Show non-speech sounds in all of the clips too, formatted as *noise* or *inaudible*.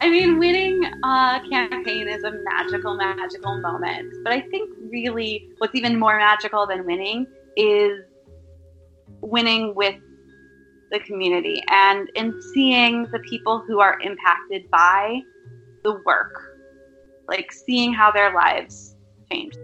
I mean, winning a campaign is a magical, magical moment. But I think really what's even more magical than winning is winning with the community and in seeing the people who are impacted by the work, like seeing how their lives change.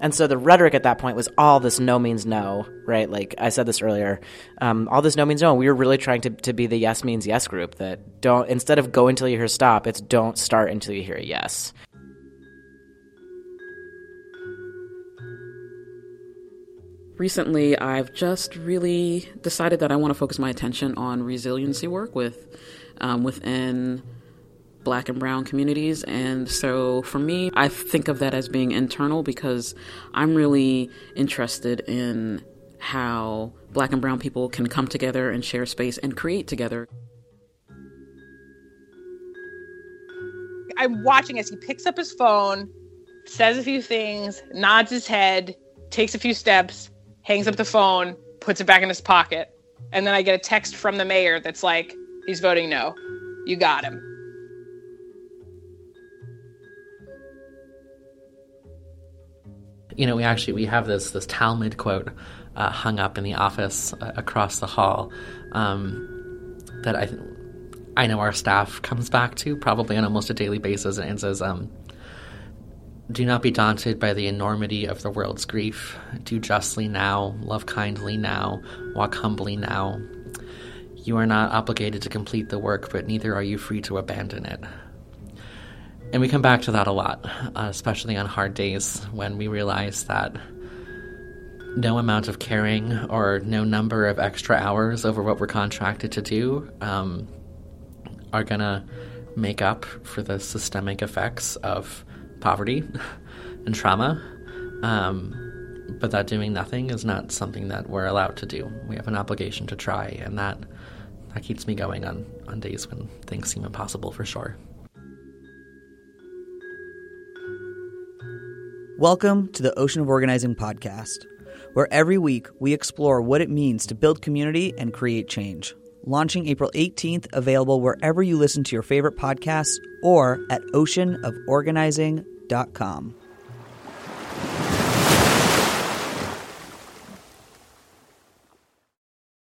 And so the rhetoric at that point was all this no means no, right? Like I said this earlier, um, all this no means no. We were really trying to, to be the yes means yes group that don't, instead of go until you hear stop, it's don't start until you hear yes. Recently, I've just really decided that I want to focus my attention on resiliency work with um, within black and brown communities. And so for me, I think of that as being internal because I'm really interested in how black and brown people can come together and share space and create together. I'm watching as he picks up his phone, says a few things, nods his head, takes a few steps, hangs up the phone, puts it back in his pocket. And then I get a text from the mayor that's like, he's voting no. You got him. You know, we actually we have this this Talmud quote uh, hung up in the office uh, across the hall um, that I I know our staff comes back to probably on almost a daily basis and, says, um, "Do not be daunted by the enormity of the world's grief. Do justly now, love kindly now, walk humbly now. You are not obligated to complete the work, but neither are you free to abandon it." And we come back to that a lot, uh, especially on hard days when we realize that no amount of caring or no number of extra hours over what we're contracted to do um, are going to make up for the systemic effects of poverty *laughs* and trauma. Um, but that doing nothing is not something that we're allowed to do. We have an obligation to try, and that that keeps me going on, on days when things seem impossible for sure. Welcome to the Ocean of Organizing podcast, where every week we explore what it means to build community and create change. Launching April 18th, available wherever you listen to your favorite podcasts or at oceanoforganizing.com.